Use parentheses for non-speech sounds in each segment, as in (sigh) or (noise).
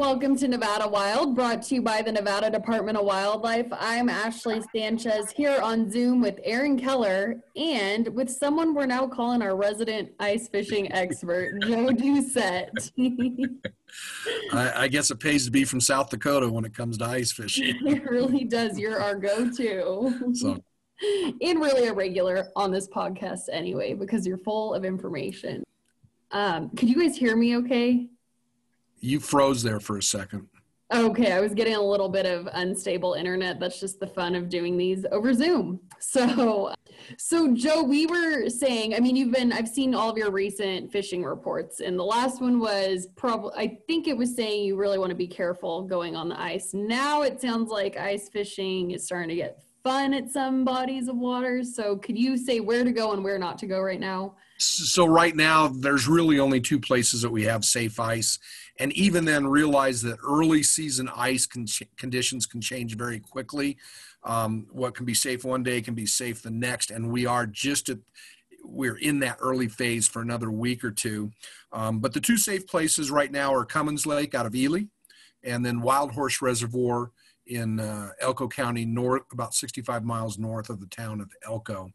Welcome to Nevada Wild, brought to you by the Nevada Department of Wildlife. I'm Ashley Sanchez here on Zoom with Aaron Keller and with someone we're now calling our resident ice fishing (laughs) expert, Joe Doucette. (laughs) I, I guess it pays to be from South Dakota when it comes to ice fishing. (laughs) it really does. You're our go to. So and really a regular on this podcast anyway, because you're full of information. Um, could you guys hear me okay? You froze there for a second. Okay, I was getting a little bit of unstable internet. That's just the fun of doing these over Zoom. So, so Joe, we were saying, I mean, you've been, I've seen all of your recent fishing reports, and the last one was probably, I think it was saying you really want to be careful going on the ice. Now it sounds like ice fishing is starting to get fun at some bodies of water. So, could you say where to go and where not to go right now? So right now, there's really only two places that we have safe ice, and even then, realize that early season ice con- conditions can change very quickly. Um, what can be safe one day can be safe the next, and we are just at we're in that early phase for another week or two. Um, but the two safe places right now are Comins Lake out of Ely, and then Wild Horse Reservoir in uh, Elko County, north about 65 miles north of the town of Elko.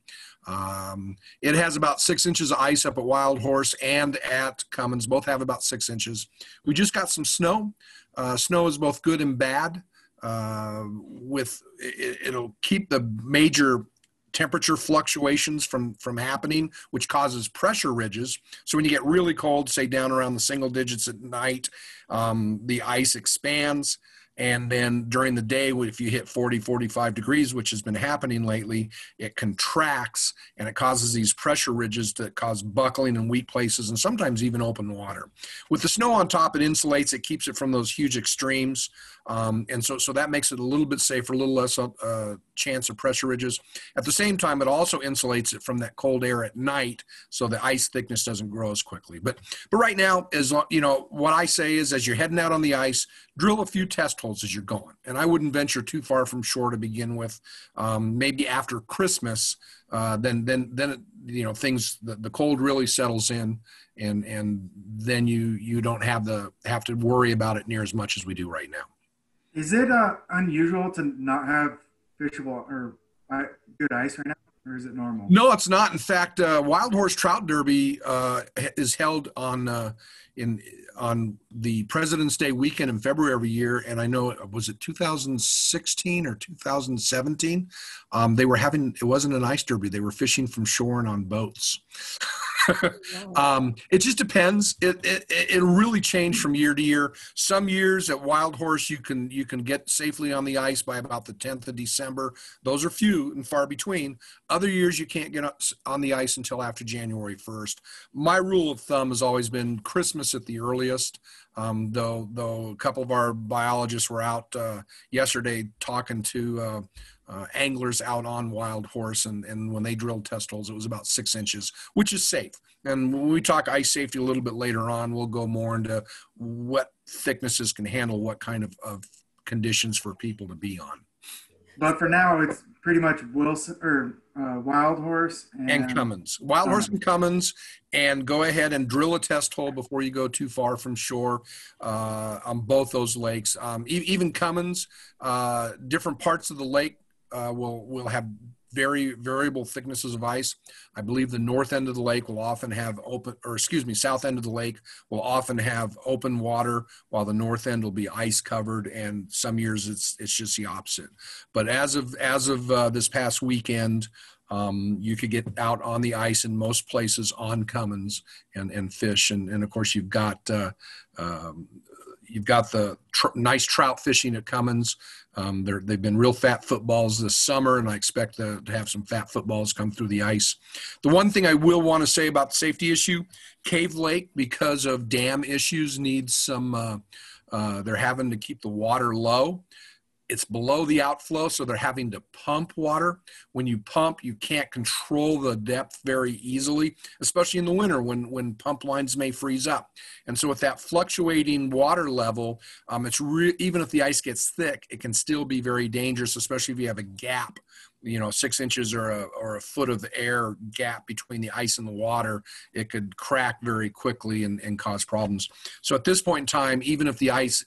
Um, it has about six inches of ice up at Wild Horse and at Comins. Both have about six inches. We just got some snow. Uh, snow is both good and bad. Uh, with it, it'll keep the major temperature fluctuations from from happening which causes pressure ridges so when you get really cold say down around the single digits at night um, the ice expands and then during the day if you hit 40 45 degrees which has been happening lately it contracts and it causes these pressure ridges that cause buckling in weak places and sometimes even open water. With the snow on top it insulates it keeps it from those huge extremes um, and so so that makes it a little bit safer a little less uh, chance of pressure ridges. At the same time it also insulates it from that cold air at night so the ice thickness doesn't grow as quickly. But but right now as you know what i say is as you're heading out on the ice drill a few test holes as you're going. And i wouldn't venture too far from shore to begin with. Um, maybe after christmas uh, then then then you know things the, the cold really settles in and and then you you don't have the have to worry about it near as much as we do right now Is it uh, unusual to not have fishable or uh, good ice right now, or is it normal? No, it's not. In fact, uh, Wild Horse Trout Derby uh, is held on uh, in on the President's Day weekend in February every year, and I know was it 2016 or 2017. Um, they were having it wasn't an ice derby; they were fishing from shore and on boats. (laughs) (laughs) um, it just depends. It, it it really changed from year to year. Some years at Wild Horse you can you can get safely on the ice by about the 10th of December. Those are few and far between. Other years you can't get on the ice until after January 1st. My rule of thumb has always been Christmas at the earliest. Um, though though a couple of our biologists were out uh, yesterday talking to. Uh, uh, anglers out on wild horse and, and when they drilled test holes it was about six inches which is safe and when we talk ice safety a little bit later on we'll go more into what thicknesses can handle what kind of, of conditions for people to be on But for now, it's pretty much Wilson or uh, Wild Horse and, and Comins. Wild Horse and Comins, and go ahead and drill a test hole before you go too far from shore uh, on both those lakes. Um, e- even Comins, uh, different parts of the lake uh, will will have very variable thicknesses of ice. I believe the north end of the lake will often have open, or excuse me, south end of the lake will often have open water, while the north end will be ice covered. And some years it's it's just the opposite. But as of as of uh, this past weekend, um, you could get out on the ice in most places on Comins and and fish. And and of course you've got. Uh, um, You've got the tr- nice trout fishing at Comins. Um, they're, they've been real fat footballs this summer, and I expect to, to have some fat footballs come through the ice. The one thing I will want to say about the safety issue Cave Lake, because of dam issues, needs some, uh, uh, they're having to keep the water low. It's below the outflow, so they're having to pump water. When you pump, you can't control the depth very easily, especially in the winter when when pump lines may freeze up. And so, with that fluctuating water level, um, it's even if the ice gets thick, it can still be very dangerous, especially if you have a gap, you know, six inches or a or a foot of air gap between the ice and the water. It could crack very quickly and, and cause problems. So, at this point in time, even if the ice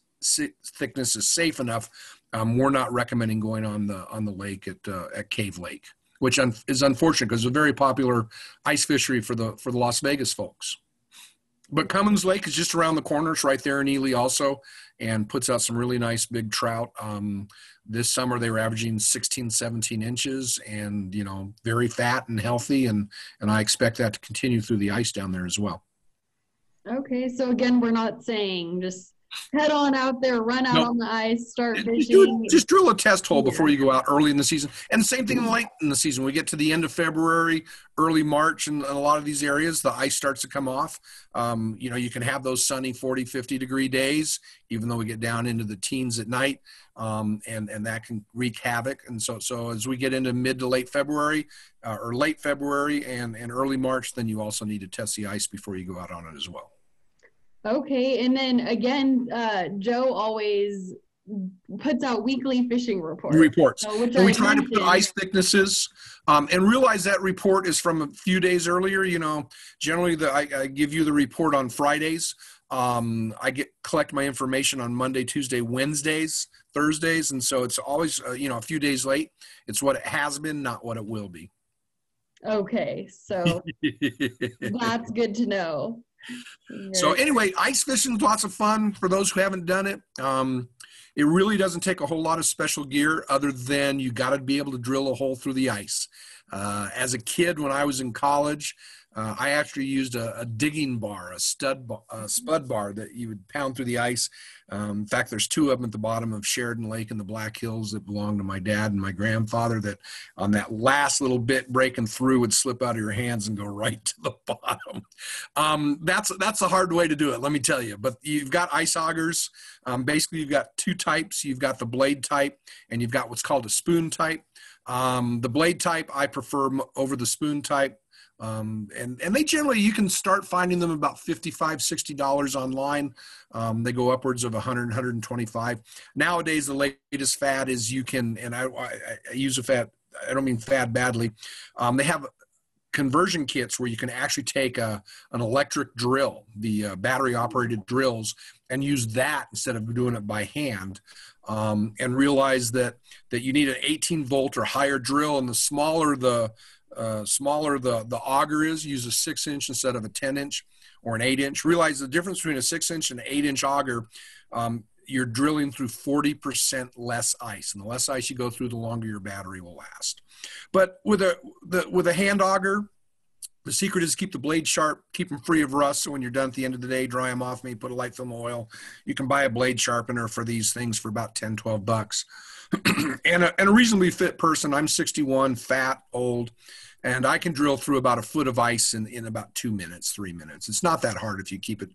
thickness is safe enough um, we're not recommending going on the on the lake at uh, at Cave Lake, which un- is unfortunate because it's a very popular ice fishery for the for the Las Vegas folks. But Comins Lake is just around the corner. It's right there in Ely also, and puts out some really nice big trout. Um, this summer they were averaging 16, 17 inches, and you know very fat and healthy, and and I expect that to continue through the ice down there as well. Okay, so again, we're not saying just head on out there, run out Nope. on the ice, start fishing. do, just drill a test hole before you go out early in the season. And the same thing late in the season. We get to the end of February, early March, and in a lot of these areas, the ice starts to come off. Um, you know, you can have those sunny 40, 50 degree days, even though we get down into the teens at night, um, and, and that can wreak havoc. And so, so as we get into mid to late February uh, or late February and, and early March, then you also need to test the ice before you go out on it as well. Okay, and then again, uh, Joe always puts out weekly fishing reports. Reports. So, And we try to put ice thicknesses um, and realize that report is from a few days earlier. You know, generally the, I, I give you the report on Fridays. Um, I get collect my information on Monday, Tuesday, Wednesdays, Thursdays, and so it's always uh, you know a few days late. It's what it has been, not what it will be. Okay, so (laughs) that's good to know. So anyway, ice fishing is lots of fun for those who haven't done it. Um, it really doesn't take a whole lot of special gear other than you got to be able to drill a hole through the ice. Uh, as a kid, when I was in college, uh, I actually used a, a digging bar, a stud, bar, a spud bar that you would pound through the ice. Um, in fact, there's two of them at the bottom of Sheridan Lake in the Black Hills that belonged to my dad and my grandfather. That on that last little bit breaking through would slip out of your hands and go right to the (laughs) bottom. Um, that's that's a hard way to do it, let me tell you. But you've got ice augers. Um, basically, you've got two types. You've got the blade type, and you've got what's called a spoon type. Um, the blade type I prefer over the spoon type. Um, and, and they generally, you can start finding them about 55 $60 online. Um, they go upwards of 100, 125. Nowadays, the latest fad is you can, and I, I, I use a fad, I don't mean fad badly. Um, they have conversion kits where you can actually take a, an electric drill, the uh, battery operated drills, and use that instead of doing it by hand. Um, and realize that that you need an 18 volt or higher drill, and the smaller the uh, smaller the the auger is, use a six inch instead of a 10 inch or an eight inch. Realize the difference between a six inch and an eight inch auger. Um, you're drilling through 40% less ice, and the less ice you go through, the longer your battery will last. But with a the, with a hand auger, the secret is keep the blade sharp, keep them free of rust. So when you're done at the end of the day, dry them off. Maybe put a light film oil. You can buy a blade sharpener for these things for about 10, 12 bucks. (clears throat) and, a, and a reasonably fit person. I'm 61, fat, old, and I can drill through about a foot of ice in, in about two minutes, three minutes. It's not that hard if you keep it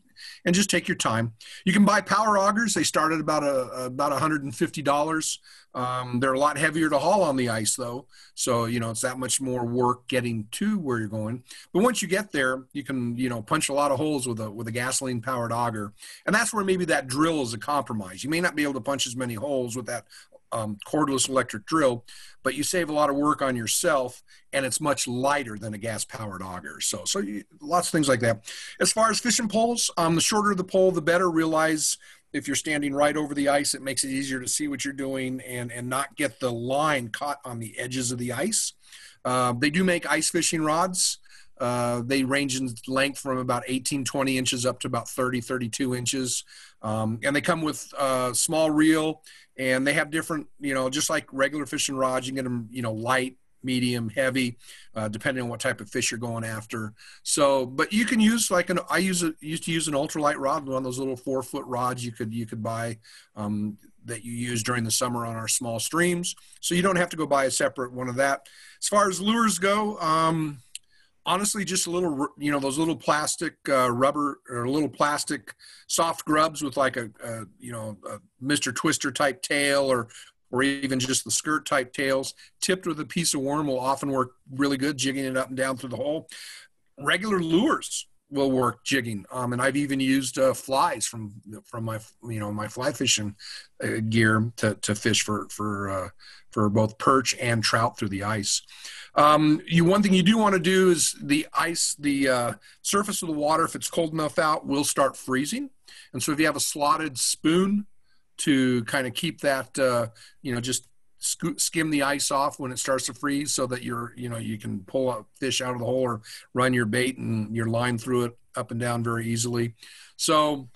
and just take your time. You can buy power augers. They start at about a, about $150. Um, they're a lot heavier to haul on the ice though. So, you know, it's that much more work getting to where you're going. But once you get there, you can, you know, punch a lot of holes with a, with a gasoline powered auger. And that's where maybe that drill is a compromise. You may not be able to punch as many holes with that um, cordless electric drill, but you save a lot of work on yourself, and it's much lighter than a gas-powered auger. So, so you, lots of things like that. As far as fishing poles, um, the shorter the pole, the better. Realize if you're standing right over the ice, it makes it easier to see what you're doing and and not get the line caught on the edges of the ice. Uh, they do make ice fishing rods. Uh, they range in length from about 18, 20 inches up to about 30, 32 inches. Um, and they come with uh, small reel and they have different, you know, just like regular fishing rods, you get them, you know, light, medium, heavy, uh, depending on what type of fish you're going after. So, but you can use like an, I use a, used to use an ultralight rod, one of those little four foot rods you could, you could buy, um, that you use during the summer on our small streams. So you don't have to go buy a separate one of that. As far as lures go, um, honestly just a little you know those little plastic uh, rubber or little plastic soft grubs with like a, a you know a mr twister type tail or or even just the skirt type tails, tipped with a piece of worm will often work really good, jigging it up and down through the hole. Regular lures will work jigging. Um, and I've even used uh, flies from from my you know my fly fishing uh, gear to, to fish for for uh, for both perch and trout through the ice. Um, you one thing you do want to do is the ice, the uh, surface of the water, if it's cold enough out, will start freezing. And so if you have a slotted spoon to kind of keep that, uh, you know, just skim the ice off when it starts to freeze, so that you're, you know, you can pull a fish out of the hole or run your bait and your line through it up and down very easily. So,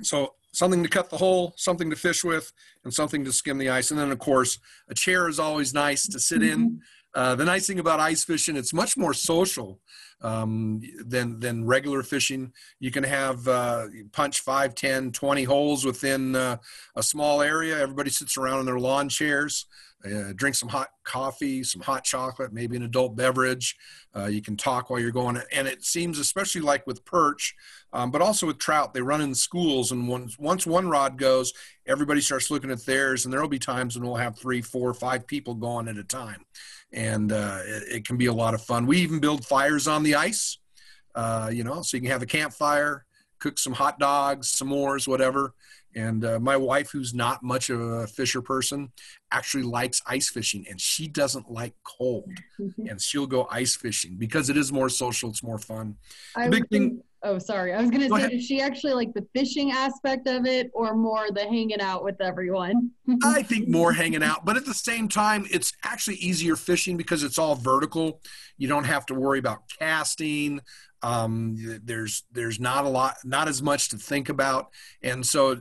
so something to cut the hole, something to fish with, and something to skim the ice. And then, of course, a chair is always nice to sit in. Uh, the nice thing about ice fishing, it's much more social um, than than regular fishing. You can have uh, punch 5, 10, 20 holes within uh, a small area. Everybody sits around in their lawn chairs, uh, drink some hot coffee, some hot chocolate, maybe an adult beverage. Uh, you can talk while you're going. And it seems, especially like with perch, um, but also with trout, they run in schools. And once, once one rod goes, everybody starts looking at theirs. And there will be times when we'll have three, four, five people going at a time and uh, it, it, can be a lot of fun. We even build fires on the ice, uh, you know, so you can have a campfire, cook some hot dogs, s'mores, whatever. And uh, my wife, who's not much of a fisher person, actually likes ice fishing, and she doesn't like cold, (laughs) and she'll go ice fishing because it is more social, it's more fun. The I big thing. Oh, sorry. I was gonna Go say, ahead. does she actually like the fishing aspect of it, or more the hanging out with everyone? (laughs) I think more hanging out, but at the same time, it's actually easier fishing because it's all vertical. You don't have to worry about casting. Um, there's there's not a lot, not as much to think about, and so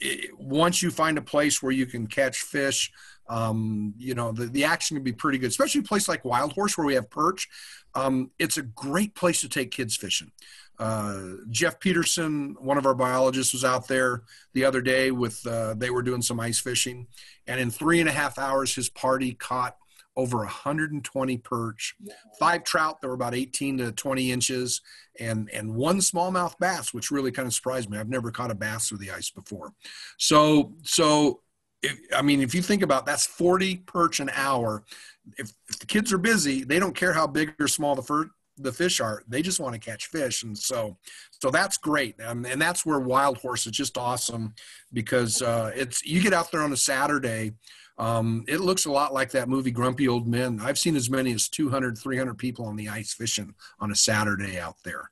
it, once you find a place where you can catch fish, um, you know the, the action can be pretty good, especially a place like Wild Horse where we have perch. Um, it's a great place to take kids fishing. Uh, Jeff Peterson, one of our biologists, was out there the other day with uh, they were doing some ice fishing, and in three and a half hours, his party caught over 120 perch, five trout that were about 18 to 20 inches, and and one smallmouth bass, which really kind of surprised me. I've never caught a bass through the ice before. So so. If, I mean, if you think about that's 40 perch an hour. If, if the kids are busy, they don't care how big or small the fur, the fish are. They just want to catch fish, and so so that's great. Um, and that's where Wild Horse is just awesome because uh, it's you get out there on a Saturday. Um, it looks a lot like that movie Grumpy Old Men. I've seen as many as 200, 300 people on the ice fishing on a Saturday out there.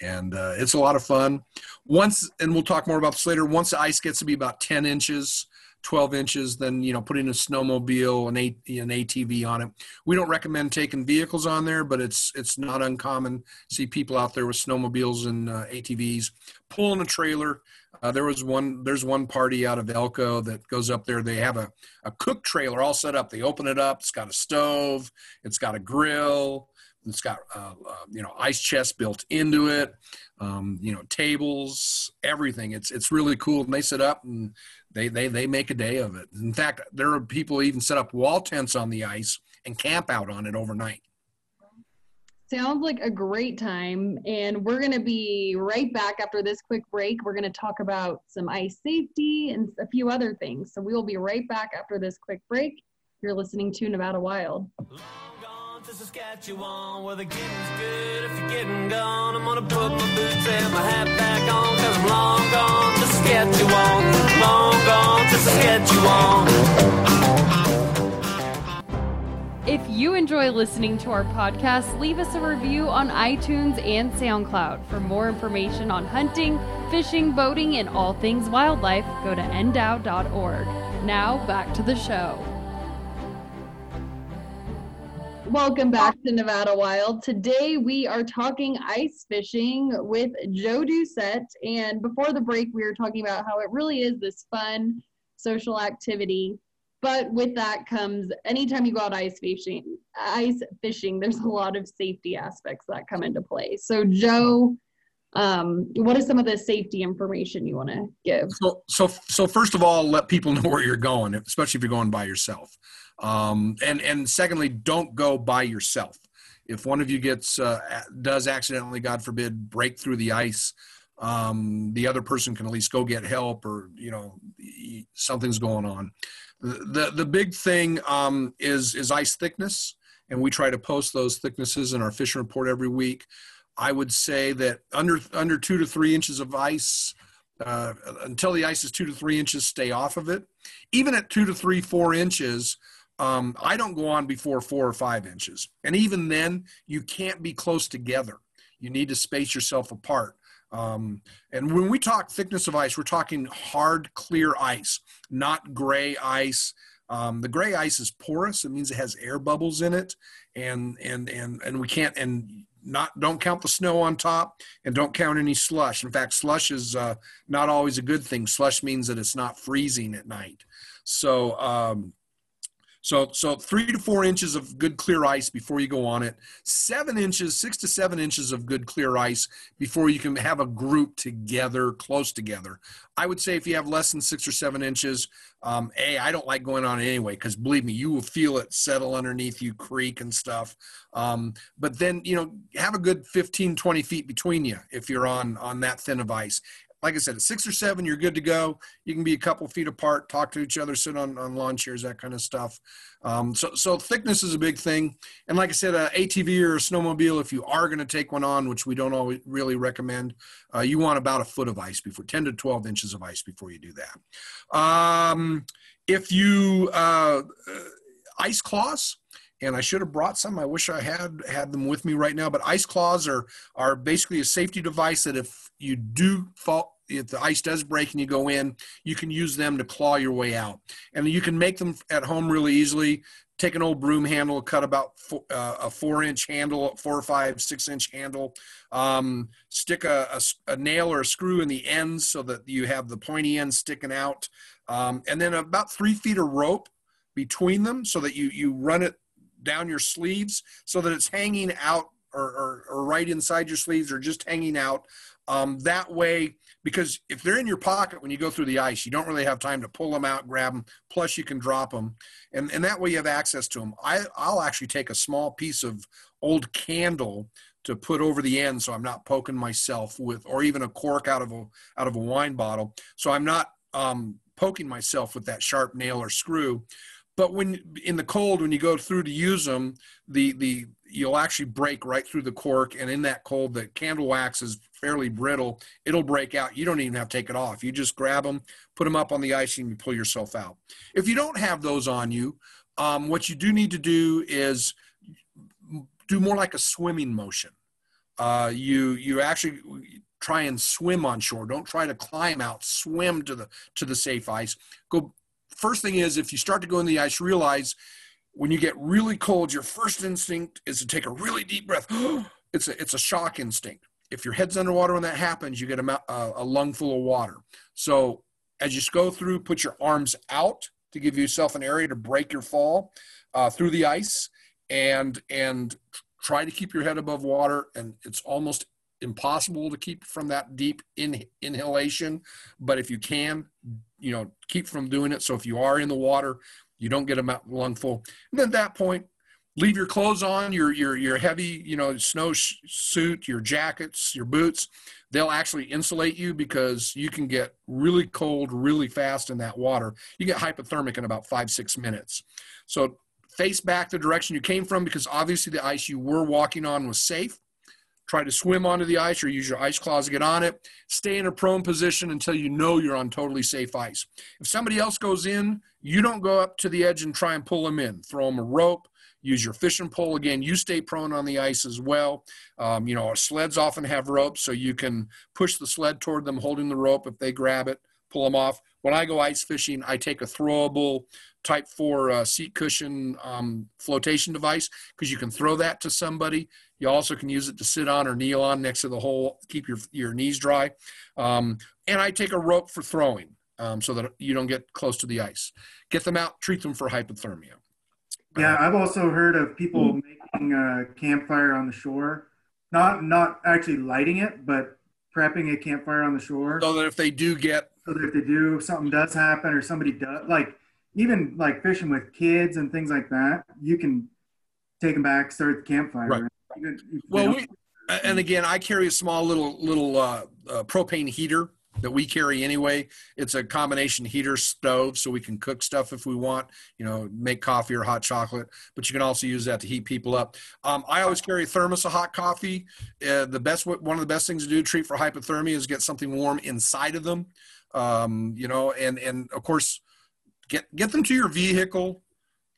And uh, it's a lot of fun. Once, and we'll talk more about this later, once the ice gets to be about 10 inches, 12 inches, then, you know, putting a snowmobile, an, A, an ATV on it. We don't recommend taking vehicles on there, but it's it's not uncommon see people out there with snowmobiles and uh, ATVs pulling a trailer. Uh, there was one. There's one party out of Elko that goes up there. They have a a cook trailer all set up. They open it up. It's got a stove. It's got a grill. It's got uh, uh, you know ice chest built into it. Um, you know tables, everything. It's it's really cool. And they set up and they they they make a day of it. In fact, there are people even set up wall tents on the ice and camp out on it overnight. Sounds like a great time. And we're going to be right back after this quick break. We're going to talk about some ice safety and a few other things. So we will be right back after this quick break. You're listening to Nevada Wild. To Saskatchewan where the getting's good. If you're getting gone, I'm gonna put my boots and my hat back on. Cause I'm long gone to Saskatchewan. Long gone to Saskatchewan. If you enjoy listening to our podcast, leave us a review on iTunes and SoundCloud. For more information on hunting, fishing, boating, and all things wildlife, go to ndow.org. Now, back to the show. Welcome back to Nevada Wild. Today we are talking ice fishing with Joe Doucette. And before the break, we were talking about how it really is this fun social activity. But with that comes anytime you go out ice fishing, ice fishing, there's a lot of safety aspects that come into play. So Joe, um, what is some of the safety information you want to give? So, so, so first of all, let people (laughs) know where you're going, especially if you're going by yourself. Um, and and secondly, don't go by yourself. If one of you gets uh, does accidentally, God forbid, break through the ice, um, the other person can at least go get help, or you know, something's going on. The the big thing um, is is ice thickness, and we try to post those thicknesses in our fishing report every week. I would say that under under two to three inches of ice, uh, until the ice is two to three inches, stay off of it. Even at two to three, four inches, um, I don't go on before four or five inches. And even then, you can't be close together. You need to space yourself apart. Um, and when we talk thickness of ice, we're talking hard, clear ice, not gray ice. Um, the gray ice is porous. It means it has air bubbles in it, and and and and we can't and not don't count the snow on top, and don't count any slush. In fact, slush is uh, not always a good thing. Slush means that it's not freezing at night. So um, so, so three to four inches of good clear ice before you go on it. Seven inches, six to seven inches of good clear ice before you can have a group together, close together. I would say if you have less than six or seven inches, um, A, I don't like going on it anyway, because believe me, you will feel it settle underneath you, creak and stuff. Um, but then, you know, have a good 15, 20 feet between you if you're on, on that thin of ice like I said, at six or seven, you're good to go. You can be a couple feet apart, talk to each other, sit on, on lawn chairs, that kind of stuff. Um, so, so thickness is a big thing. And like I said, a ATV or a snowmobile, if you are going to take one on, which we don't always really recommend, uh, you want about a foot of ice before 10 to 12 inches of ice before you do that. Um, if you uh, ice claws, and I should have brought some. I wish I had had them with me right now. But ice claws are are basically a safety device that if you do fall, if the ice does break and you go in, you can use them to claw your way out. And you can make them at home really easily. Take an old broom handle, cut about four, uh, a four inch handle, four or five, six inch handle. Um, stick a, a, a, nail or a screw in the ends so that you have the pointy end sticking out. Um, and then about three feet of rope between them so that you, you run it down your sleeves so that it's hanging out or, or, or right inside your sleeves or just hanging out. Um, that way, because if they're in your pocket when you go through the ice, you don't really have time to pull them out, grab them. Plus, you can drop them, and and that way you have access to them. I I'll actually take a small piece of old candle to put over the end, so I'm not poking myself with, or even a cork out of a out of a wine bottle, so I'm not um, poking myself with that sharp nail or screw but when in the cold when you go through to use them the the you'll actually break right through the cork and in that cold the candle wax is fairly brittle. It'll break out. You don't even have to take it off. You just grab them put them up on the ice and you pull yourself out. If you don't have those on you um, what you do need to do is do more like a swimming motion. Uh, you you actually try and swim on shore. Don't try to climb out. Swim to the to the safe ice. Go first thing is if you start to go in the ice, realize when you get really cold, your first instinct is to take a really deep breath. (gasps) it's a it's a shock instinct. If your head's underwater when that happens, you get a, a, lung full of water. So as you go through, put your arms out to give yourself an area to break your fall uh, through the ice, and and try to keep your head above water. And it's almost impossible to keep from that deep in, inhalation, but if you can, you know, keep from doing it. So if you are in the water, you don't get a lungful. And then at that point, leave your clothes on, your your your heavy, you know, snow suit, your jackets, your boots. They'll actually insulate you because you can get really cold really fast in that water. You get hypothermic in about five six minutes. So face back the direction you came from because obviously the ice you were walking on was safe try to swim onto the ice or use your ice claws to get on it. Stay in a prone position until you know you're on totally safe ice. If somebody else goes in, you don't go up to the edge and try and pull them in. Throw them a rope. Use your fishing pole again. You stay prone on the ice as well. Um, you know, our sleds often have ropes, so you can push the sled toward them, holding the rope. If they grab it, pull them off. When I go ice fishing, I take a throwable Type 4 uh, seat cushion um, flotation device because you can throw that to somebody. You also can use it to sit on or kneel on next to the hole, keep your, your knees dry. Um, and I take a rope for throwing um, so that you don't get close to the ice. Get them out, treat them for hypothermia. Yeah, I've also heard of people making a campfire on the shore, not not actually lighting it, but prepping a campfire on the shore. So that if they do get, so that if they do something does happen or somebody does like even like fishing with kids and things like that, you can take them back, start the campfire. Right. Even well, we, and again, I carry a small little little uh, uh, propane heater that we carry anyway. It's a combination heater stove, so we can cook stuff if we want, you know, make coffee or hot chocolate. But you can also use that to heat people up. Um, I always carry a thermos of hot coffee. Uh, the best, one of the best things to do to treat for hypothermia is get something warm inside of them. Um, you know, and and of course, get get them to your vehicle.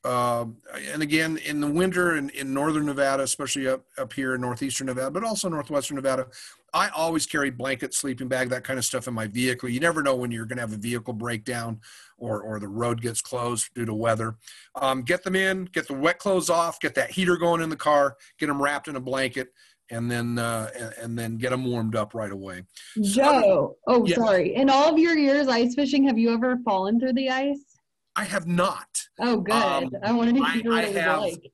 Um, and again, in the winter in, in northern Nevada, especially up, up here in northeastern Nevada, but also northwestern Nevada, I always carry blanket, sleeping bag, that kind of stuff in my vehicle. You never know when you're going to have a vehicle breakdown or, or the road gets closed due to weather. Um, get them in, get the wet clothes off, get that heater going in the car, get them wrapped in a blanket, and then uh, and, and then get them warmed up right away. Joe, oh, Yes. sorry. In all of your years ice fishing, have you ever fallen through the ice? I have not. Oh, good. Um, I wanted to hear what I it was have- like.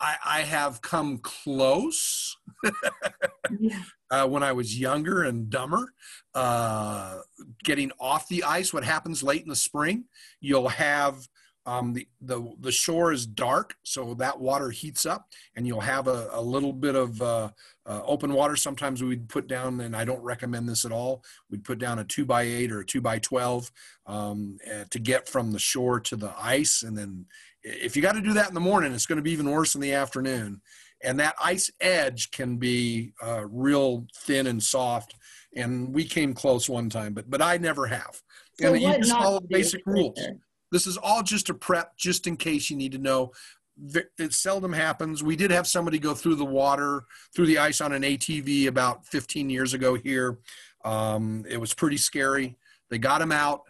I, I have come close (laughs) Yeah. uh, when I was younger and dumber. Uh, getting off the ice, what happens late in the spring, you'll have um, the, the the shore is dark, so that water heats up, and you'll have a, a little bit of uh, uh, open water. Sometimes we'd put down, and I don't recommend this at all. We'd put down a two by eight or a two by twelve um, uh, to get from the shore to the ice, and then if you got to do that in the morning, it's going to be even worse in the afternoon. And that ice edge can be uh, real thin and soft. And we came close one time, but but I never have. So and you just follow to the do basic rules. there? This is all just a prep, just in case you need to know. It seldom happens. We did have somebody go through the water, through the ice on an ATV about 15 years ago here. Um, it was pretty scary. They got him out.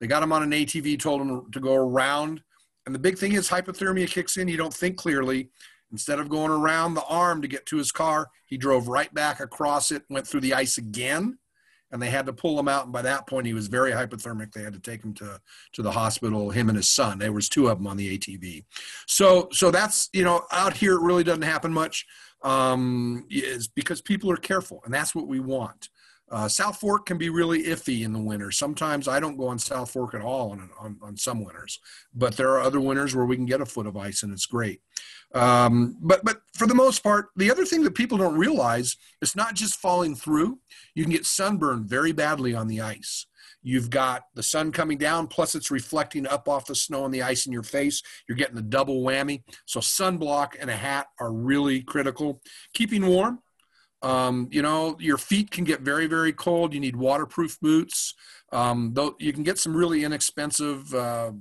They got him on an ATV, told him to go around. And the big thing is hypothermia kicks in. You don't think clearly. Instead of going around the arm to get to his car, he drove right back across it, went through the ice again, and they had to pull him out. And by that point, he was very hypothermic. They had to take him to to the hospital. Him and his son. There was two of them on the ATV. So so that's you know out here it really doesn't happen much. Um, is because people are careful, and that's what we want. Uh, South Fork can be really iffy in the winter. Sometimes I don't go on South Fork at all on, on, on some winters, but there are other winters where we can get a foot of ice and it's great. Um, but but for the most part, the other thing that people don't realize it's not just falling through. You can get sunburned very badly on the ice. You've got the sun coming down, plus it's reflecting up off the snow and the ice in your face. You're getting the double whammy. So sunblock and a hat are really critical. Keeping warm, um, you know, your feet can get very, very cold. You need waterproof boots. Um, though you can get some really inexpensive uh,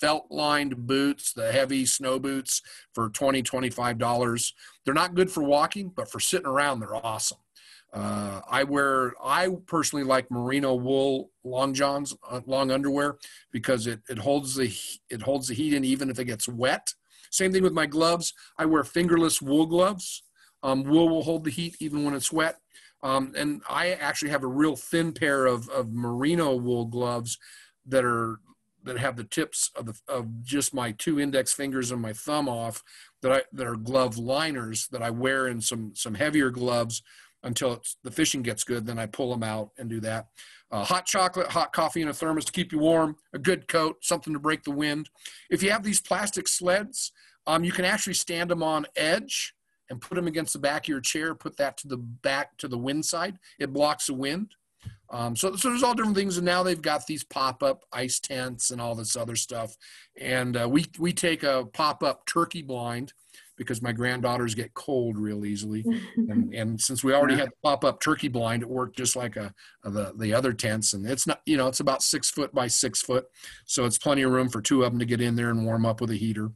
felt lined boots, the heavy snow boots for $20, 25 dollars. They're not good for walking, but for sitting around, they're awesome. Uh, I wear, I personally like merino wool long johns, uh, long underwear because it, it holds the, it holds the heat in even if it gets wet. Same thing with my gloves. I wear fingerless wool gloves. Um, wool will hold the heat even when it's wet. Um, and I actually have a real thin pair of, of merino wool gloves that are that have the tips of the of just my two index fingers and my thumb off that I that are glove liners that I wear in some some heavier gloves until the fishing gets good. Then I pull them out and do that. Uh, hot chocolate, hot coffee in a thermos to keep you warm. A good coat, something to break the wind. If you have these plastic sleds, um, you can actually stand them on edge and put them against the back of your chair. Put that to the back to the wind side. It blocks the wind. Um, so, so there's all different things, and now they've got these pop-up ice tents and all this other stuff. And uh, we we take a pop-up turkey blind because my granddaughters get cold real easily, (laughs) and, and since we already had the pop-up turkey blind, it worked just like a, the the other tents. And it's not, you know, it's about six foot by six foot, so it's plenty of room for two of them to get in there and warm up with a heater.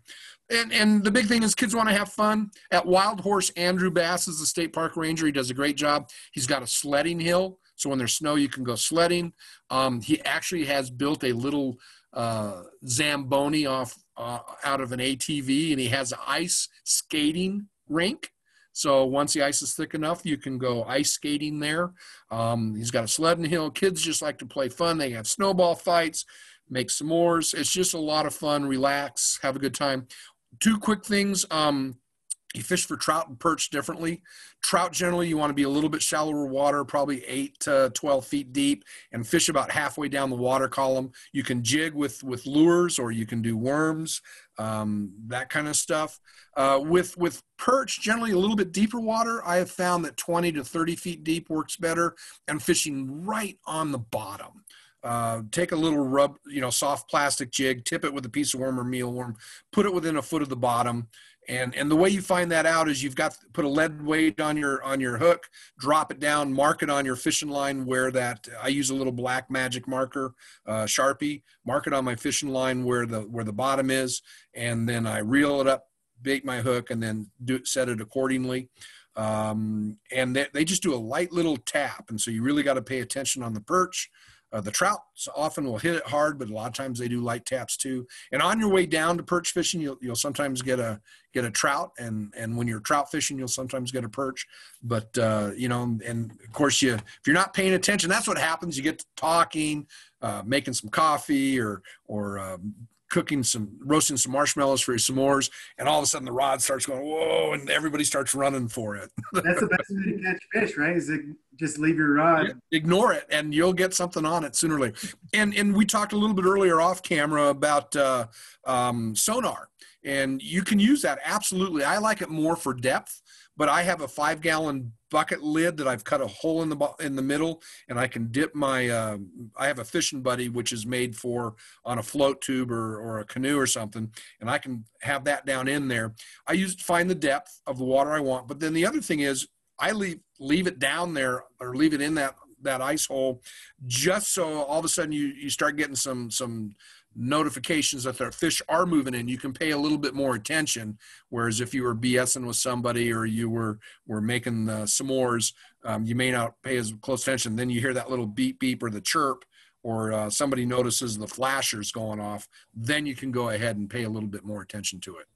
And, and the big thing is kids want to have fun. At Wild Horse, Andrew Bass is the state park ranger. He does a great job. He's got a sledding hill. So when there's snow, you can go sledding. Um, he actually has built a little uh, Zamboni off uh, out of an ATV, and he has an ice skating rink. So once the ice is thick enough, you can go ice skating there. Um, he's got a sledding hill. Kids just like to play fun. They have snowball fights, make s'mores. It's just a lot of fun. Relax, have a good time. Two quick things. Um, you fish for trout and perch differently. Trout generally you want to be a little bit shallower water, probably eight to twelve feet deep, and fish about halfway down the water column. You can jig with with lures, or you can do worms. um, that kind of stuff. Uh, with with perch, generally a little bit deeper water, I have found that 20 to 30 feet deep works better, and fishing right on the bottom. Uh, take a little rub, you know, soft plastic jig, tip it with a piece of worm or mealworm, put it within a foot of the bottom, and and the way you find that out is you've got put a lead weight on your on your hook, drop it down, mark it on your fishing line where that I use a little black magic marker, uh, sharpie, mark it on my fishing line where the where the bottom is, and then I reel it up, bait my hook, and then do set it accordingly. Um, and they, they just do a light little tap, and so you really got to pay attention on the perch. Uh, the trout often will hit it hard, but a lot of times they do light taps too. And on your way down to perch fishing, you'll, you'll sometimes get a get a trout, and and when you're trout fishing, you'll sometimes get a perch. But uh, you know, and of course, you if you're not paying attention, that's what happens. You get talking, uh, making some coffee, or or um, cooking some roasting some marshmallows for your s'mores and all of a sudden the rod starts going whoa and everybody starts running for it (laughs) That's the best way to catch fish, right? Is to just leave your rod. ignore it and you'll get something on it sooner or later and and we talked a little bit earlier off camera about uh, um, sonar and you can use that absolutely i like it more for depth but i have a five gallon bucket lid that i've cut a hole in the in the middle and i can dip my uh, i have a fishing buddy which is made for on a float tube or, or a canoe or something and i can have that down in there. I use to find the depth of the water i want but then the other thing is I leave leave it down there or leave it in that that ice hole just so all of a sudden you you start getting some some notifications that their fish are moving in you can pay a little bit more attention whereas if you were bsing with somebody or you were were making uh, s'mores um, you may not pay as close attention then you hear that little beep beep or the chirp or uh, somebody notices the flashers going off then you can go ahead and pay a little bit more attention to it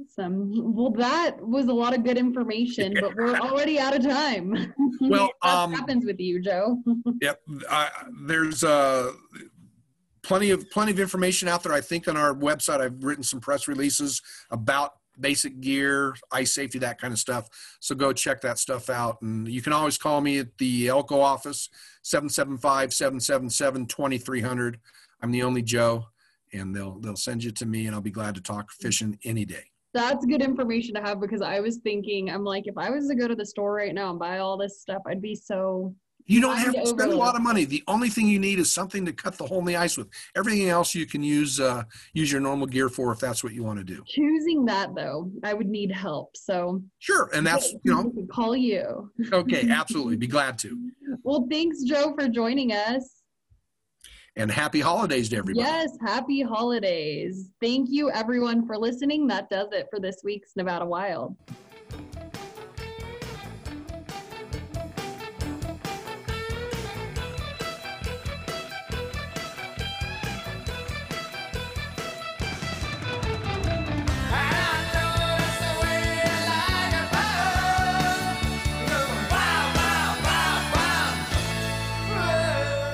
Awesome. Well, that was a lot of good information, but we're already out of time. (laughs) Well, That um, happens with you, Joe. (laughs) Yep. I, there's uh, plenty of plenty of information out there. I think on our website, I've written some press releases about basic gear, ice safety, that kind of stuff. So go check that stuff out. And you can always call me at the Elko office, 775-777-2300. I'm the only Joe, and they'll they'll send you to me, and I'll be glad to talk fishing any day. That's good information to have because I was thinking, I'm like, if I was to go to the store right now and buy all this stuff, I'd be so. You don't have to spend a lot of money. The only thing you need is something to cut the hole in the ice with. Everything else you can use uh, use your normal gear for if that's what you want to do. Choosing that though, I would need help. So Sure, and that's you know call you. okay. Absolutely, be glad to. (laughs) Well, thanks, Joe, for joining us. And happy holidays to everybody. Yes, happy holidays. Thank you, everyone, for listening. That does it for this week's Nevada Wild.